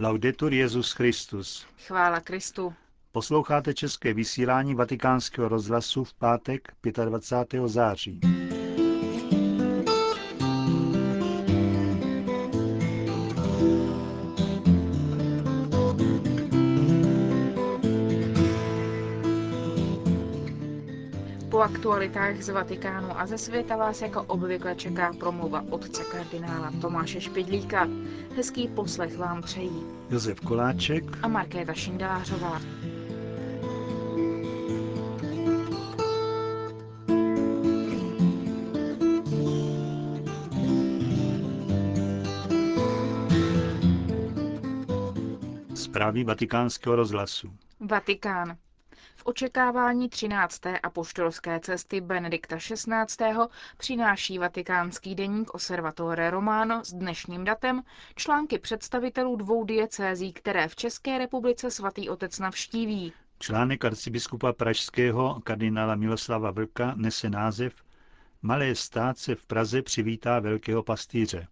Laudetur Jezus Christus. Chvála Kristu. Posloucháte české vysílání Vatikánského rozhlasu v pátek 25. září. Aktualitách z Vatikánu a ze světa vás jako obvykle čeká promluva otce kardinála Tomáše Špidlíka. Hezký poslech vám přejí Josef Koláček a Markéta Šindelářová. Zprávy vatikánského rozhlasu. Vatikán. Očekávání 13. apoštolské cesty Benedikta XVI. přináší vatikánský deník Osservatore Romano s dnešním datem články představitelů dvou diecézí, které v České republice svatý otec navštíví. Článek arcibiskupa pražského kardinála Miloslava Vlka nese název Malé státce v Praze přivítá velkého pastýře.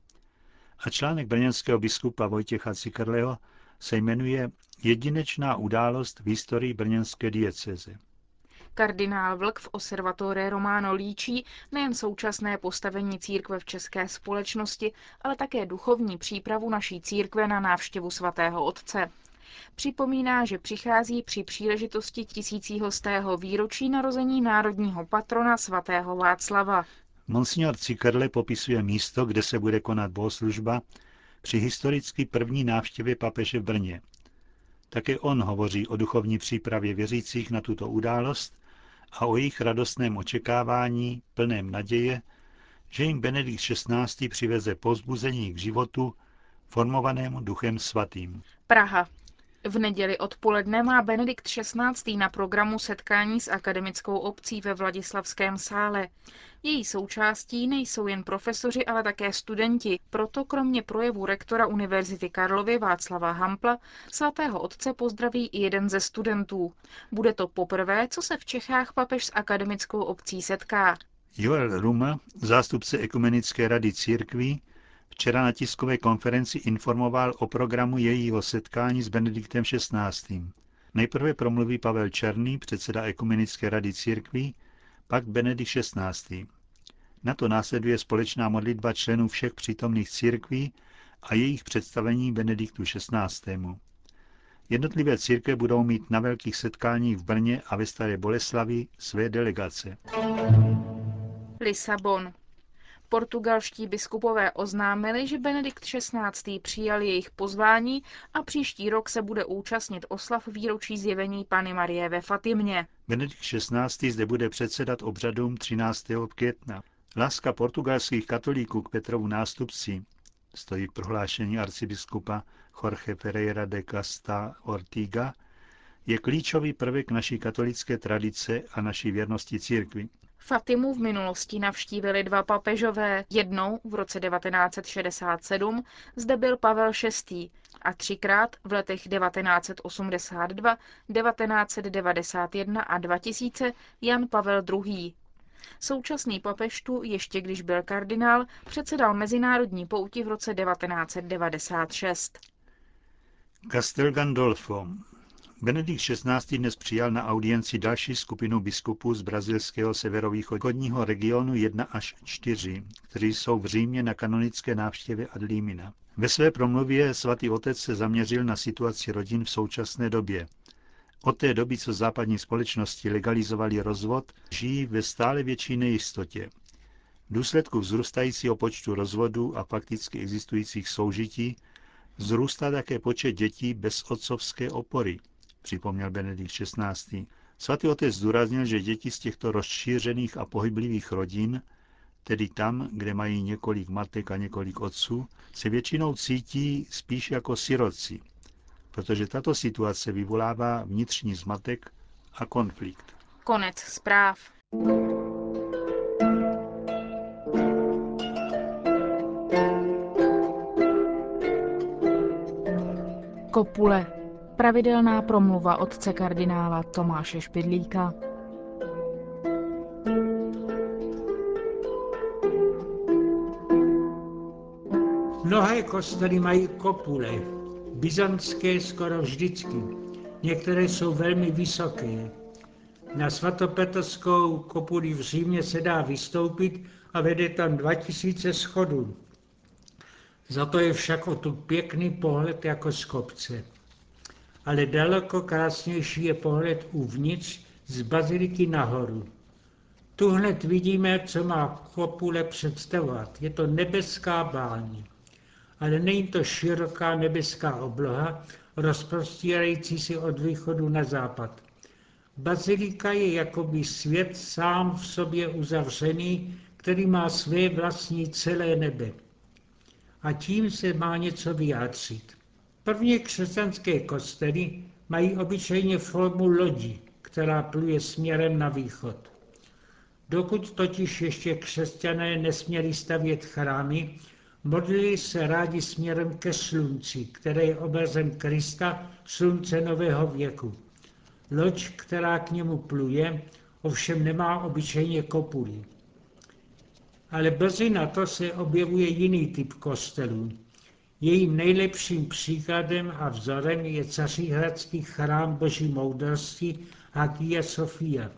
A článek brněnského biskupa Vojtěcha Cikrleho se jmenuje Jedinečná událost v historii brněnské dieceze. Kardinál Vlk v Observatore Romano líčí nejen současné postavení církve v české společnosti, ale také duchovní přípravu naší církve na návštěvu svatého otce. Připomíná, že přichází při příležitosti tisícího stého výročí narození národního patrona svatého Václava. Monsignor Cikerle popisuje místo, kde se bude konat bohoslužba při historicky první návštěvě papeže v Brně. Také on hovoří o duchovní přípravě věřících na tuto událost a o jejich radostném očekávání, plném naděje, že jim Benedikt XVI. přiveze pozbuzení k životu, formovanému duchem svatým. Praha. V neděli odpoledne má Benedikt XVI. na programu setkání s akademickou obcí ve Vladislavském sále. Její součástí nejsou jen profesoři, ale také studenti. Proto kromě projevu rektora Univerzity Karlovy Václava Hampla svatého otce pozdraví i jeden ze studentů. Bude to poprvé, co se v Čechách papež s akademickou obcí setká. Joel Ruma, zástupce Ekumenické rady církví, včera na tiskové konferenci informoval o programu jejího setkání s Benediktem XVI. Nejprve promluví Pavel Černý, předseda Ekumenické rady církví, pak Benedikt XVI. Na to následuje společná modlitba členů všech přítomných církví a jejich představení Benediktu XVI. Jednotlivé církve budou mít na velkých setkáních v Brně a ve Staré Boleslavi své delegace. Lisabon. Portugalští biskupové oznámili, že Benedikt XVI. přijal jejich pozvání a příští rok se bude účastnit oslav výročí zjevení Pany Marie ve Fatimě. Benedikt XVI. zde bude předsedat obřadům 13. května. Láska portugalských katolíků k Petrovu nástupci, stojí v prohlášení arcibiskupa Jorge Ferreira de Casta Ortiga, je klíčový prvek naší katolické tradice a naší věrnosti církvi. Fatimu v minulosti navštívili dva papežové. Jednou v roce 1967 zde byl Pavel VI. a třikrát v letech 1982, 1991 a 2000 Jan Pavel II. Současný papež tu, ještě když byl kardinál, předsedal mezinárodní pouti v roce 1996. Castel Gandolfo. Benedikt XVI. dnes přijal na audienci další skupinu biskupů z brazilského severovýchodního regionu 1 až 4, kteří jsou v Římě na kanonické návštěvě ad limina. Ve své promluvě svatý otec se zaměřil na situaci rodin v současné době. Od té doby, co západní společnosti legalizovali rozvod, žijí ve stále větší nejistotě. V důsledku vzrůstajícího počtu rozvodů a fakticky existujících soužití vzrůstá také počet dětí bez otcovské opory, připomněl Benedikt XVI. Svatý otec zdůraznil, že děti z těchto rozšířených a pohyblivých rodin, tedy tam, kde mají několik matek a několik otců, se většinou cítí spíš jako siroci, protože tato situace vyvolává vnitřní zmatek a konflikt. Konec zpráv. Kopule. Pravidelná promluva otce kardinála Tomáše Špidlíka. Mnohé kostely mají kopule. byzantské skoro vždycky. Některé jsou velmi vysoké. Na svatopetrskou kopuli v Římě se dá vystoupit a vede tam 2000 schodů. Za to je však o tu pěkný pohled jako z kopce. Ale daleko krásnější je pohled uvnitř z baziliky nahoru. Tu hned vidíme, co má kopule představovat. Je to nebeská báň. Ale není to široká nebeská obloha, rozprostírající se od východu na západ. Bazilika je jakoby svět sám v sobě uzavřený, který má své vlastní celé nebe. A tím se má něco vyjádřit. První křesťanské kostely mají obyčejně formu lodi, která pluje směrem na východ. Dokud totiž ještě křesťané nesměli stavět chrámy, modlili se rádi směrem ke slunci, které je obrazem Krista, slunce nového věku. Loď, která k němu pluje, ovšem nemá obyčejně kopulí. Ale brzy na to se objevuje jiný typ kostelů. Jejím nejlepším příkladem a vzorem je caříhradský chrám boží moudrosti Hagia Sofia.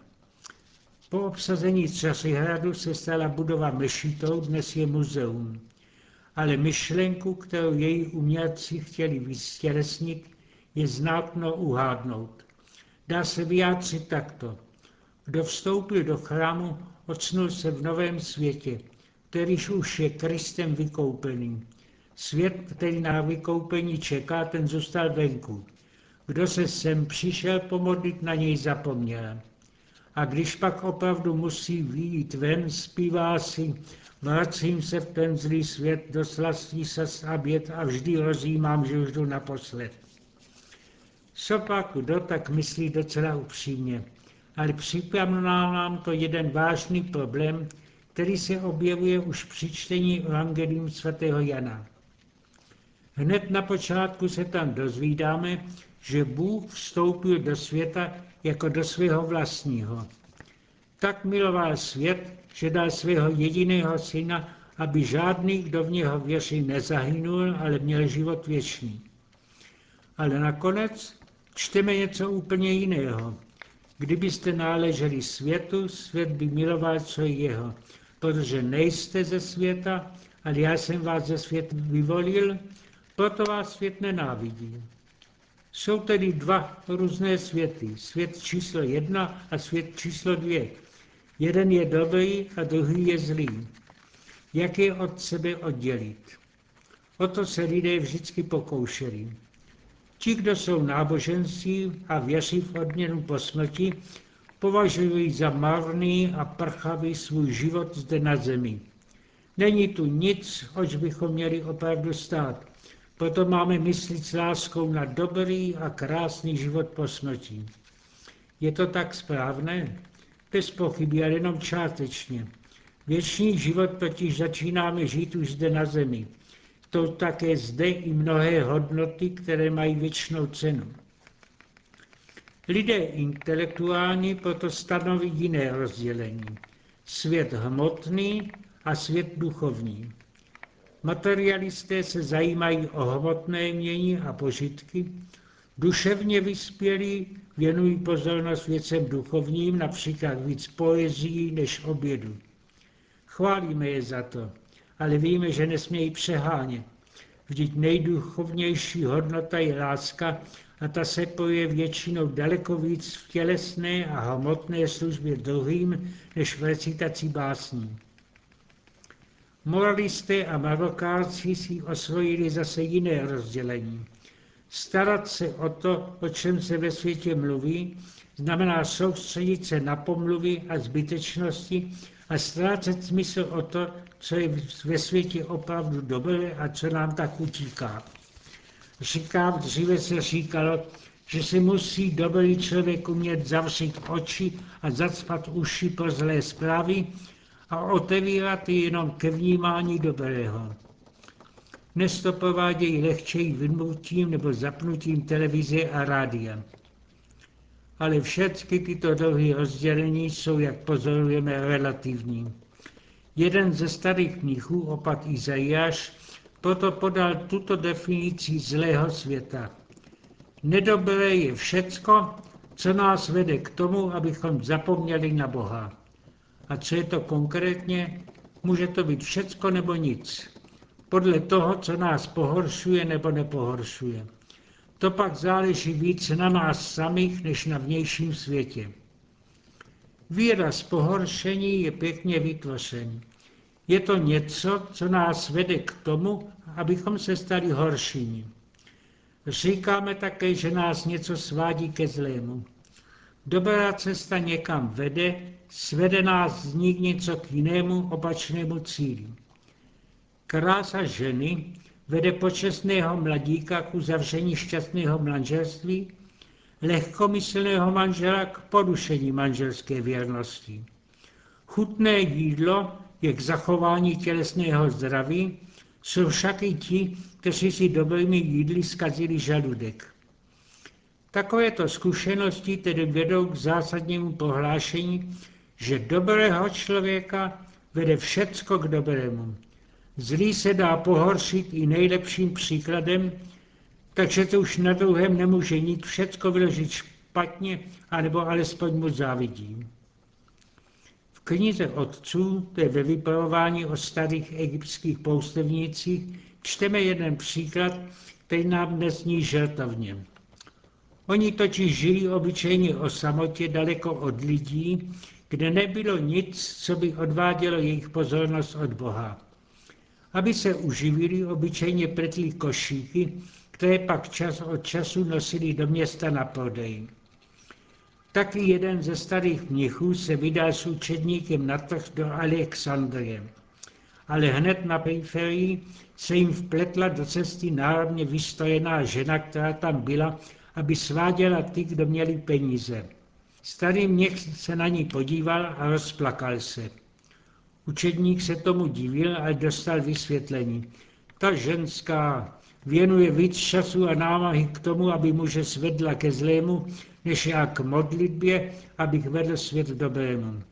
Po obsazení Cařihradu se stala budova mešitou, dnes je muzeum. Ale myšlenku, kterou její umělci chtěli vystělesnit, je znátno uhádnout. Dá se vyjádřit takto. Kdo vstoupil do chrámu, ocnul se v novém světě, kterýž už je Kristem vykoupený. Svět, který na vykoupení čeká, ten zůstal venku. Kdo se sem přišel pomodlit, na něj zapomněl. A když pak opravdu musí výjít ven, zpívá si, vracím se v ten zlý svět, do slastí se abět a vždy rozjímám, že už jdu naposled. pak kdo tak myslí docela upřímně, ale připomíná nám to jeden vážný problém, který se objevuje už při čtení Evangelium svatého Jana. Hned na počátku se tam dozvídáme, že Bůh vstoupil do světa jako do svého vlastního. Tak miloval svět, že dal svého jediného syna, aby žádný, kdo v něho věří, nezahynul, ale měl život věčný. Ale nakonec čteme něco úplně jiného. Kdybyste náleželi světu, svět by miloval, co je jeho, protože nejste ze světa, ale já jsem vás ze světa vyvolil, proto vás svět nenávidí. Jsou tedy dva různé světy. Svět číslo jedna a svět číslo dvě. Jeden je dobrý a druhý je zlý. Jak je od sebe oddělit? O to se lidé vždycky pokoušeli. Ti, kdo jsou náboženství a věří v odměnu po smrti, považují za marný a prchavý svůj život zde na zemi. Není tu nic, oč bychom měli opravdu stát. Proto máme myslit s láskou na dobrý a krásný život po smrti. Je to tak správné? Bez pochyby, ale jenom částečně. Věčný život totiž začínáme žít už zde na zemi. To také zde i mnohé hodnoty, které mají věčnou cenu. Lidé intelektuální proto stanoví jiné rozdělení. Svět hmotný a svět duchovní. Materialisté se zajímají o hmotné mění a požitky, duševně vyspělí věnují pozornost věcem duchovním, například víc poezí než obědu. Chválíme je za to, ale víme, že nesmějí přehánět. Vždyť nejduchovnější hodnota je láska a ta se poje většinou daleko víc v tělesné a hmotné službě druhým, než v recitaci básní. Moralisté a marokárci si osvojili zase jiné rozdělení. Starat se o to, o čem se ve světě mluví, znamená soustředit se na pomluvy a zbytečnosti a ztrácet smysl o to, co je ve světě opravdu dobré a co nám tak utíká. Říkám, dříve se říkalo, že si musí dobrý člověk umět zavřít oči a zacpat uši pro zlé zprávy a otevírat je jenom ke vnímání dobrého. Dnes to provádějí lehčeji vynutím nebo zapnutím televize a rádia. Ale všechny tyto druhy rozdělení jsou, jak pozorujeme, relativní. Jeden ze starých mnichů, opat Izajáš, Proto podal tuto definici zlého světa. Nedobré je všecko, co nás vede k tomu, abychom zapomněli na Boha. A co je to konkrétně? Může to být všecko nebo nic. Podle toho, co nás pohoršuje nebo nepohoršuje. To pak záleží víc na nás samých, než na vnějším světě. Výraz pohoršení je pěkně vytvořen. Je to něco, co nás vede k tomu, abychom se stali horšími. Říkáme také, že nás něco svádí ke zlému. Dobrá cesta někam vede, svede nás z ní něco k jinému opačnému cíli. Krása ženy vede počestného mladíka k uzavření šťastného manželství, lehkomyslného manžela k porušení manželské věrnosti. Chutné jídlo je k zachování tělesného zdraví, jsou však i ti, kteří si dobrými jídly zkazili žaludek. Takovéto zkušenosti tedy vedou k zásadnímu prohlášení, že dobrého člověka vede všecko k dobrému. Zlý se dá pohoršit i nejlepším příkladem, takže to už na druhém nemůže nic všecko vyložit špatně, anebo alespoň mu závidí. V knize otců, to je ve vypravování o starých egyptských poustevnících, čteme jeden příklad, který nám dnes zní žertovně. Oni totiž žili obyčejně o samotě daleko od lidí, kde nebylo nic, co by odvádělo jejich pozornost od Boha. Aby se uživili, obyčejně pletli košíky, které pak čas od času nosili do města na prodej. Taky jeden ze starých mnichů se vydal s učedníkem na trh do Alexandrie. Ale hned na periferii se jim vpletla do cesty národně vystrojená žena, která tam byla, aby sváděla ty, kdo měli peníze. Starý měch se na ní podíval a rozplakal se. Učedník se tomu divil a dostal vysvětlení. Ta ženská věnuje víc času a námahy k tomu, aby muže svedla ke zlému, než já k modlitbě, abych vedl svět dobrému.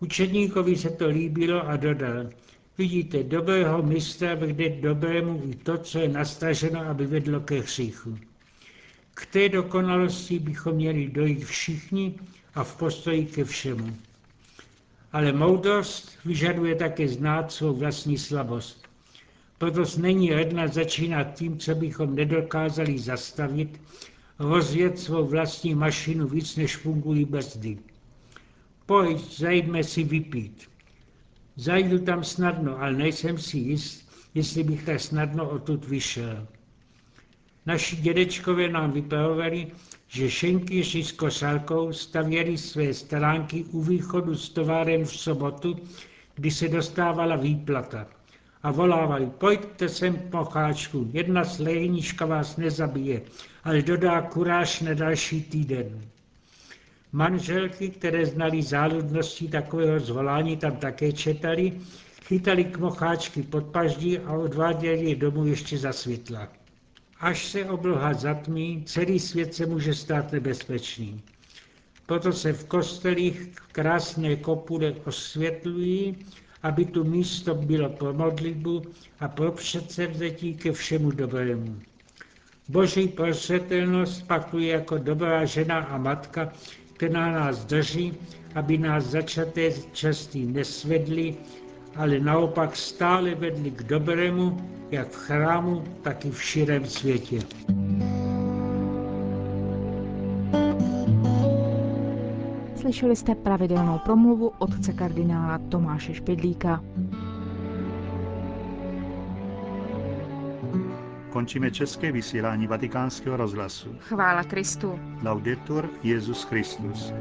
Učedníkovi se to líbilo a dodal, vidíte, dobrého mistra vede dobrému i to, co je nastaženo, aby vedlo ke hříchu. K té dokonalosti bychom měli dojít všichni a v postoji ke všemu. Ale moudrost vyžaduje také znát svou vlastní slabost. Proto není redna začínat tím, co bychom nedokázali zastavit, rozjet svou vlastní mašinu víc, než fungují brzdy. Pojď, zajdme si vypít. Zajdu tam snadno, ale nejsem si jist, jestli bych tak snadno odtud vyšel. Naši dědečkové nám vypravovali, že šenkýři s košálkou stavěli své stránky u východu s továrem v sobotu, kdy se dostávala výplata. A volávali, pojďte sem, pocháčku, jedna slejnička vás nezabije, ale dodá kuráž na další týden. Manželky, které znali záludnosti takového zvolání, tam také četali, chytali k mocháčky pod paždí a odváděli je domů ještě za světla. Až se obloha zatmí, celý svět se může stát nebezpečný. Proto se v kostelích krásné kopule osvětlují, aby tu místo bylo pro modlitbu a pro předsevzetí ke všemu dobrému. Boží prosvětelnost pak tu je jako dobrá žena a matka, která nás drží, aby nás začaté častí nesvedli, ale naopak stále vedli k dobrému, jak v chrámu, tak i v širém světě. Slyšeli jste pravidelnou promluvu otce kardinála Tomáše Špidlíka. Končíme české vysílání vatikánského rozhlasu. Chvála Kristu. Laudetur Jezus Christus.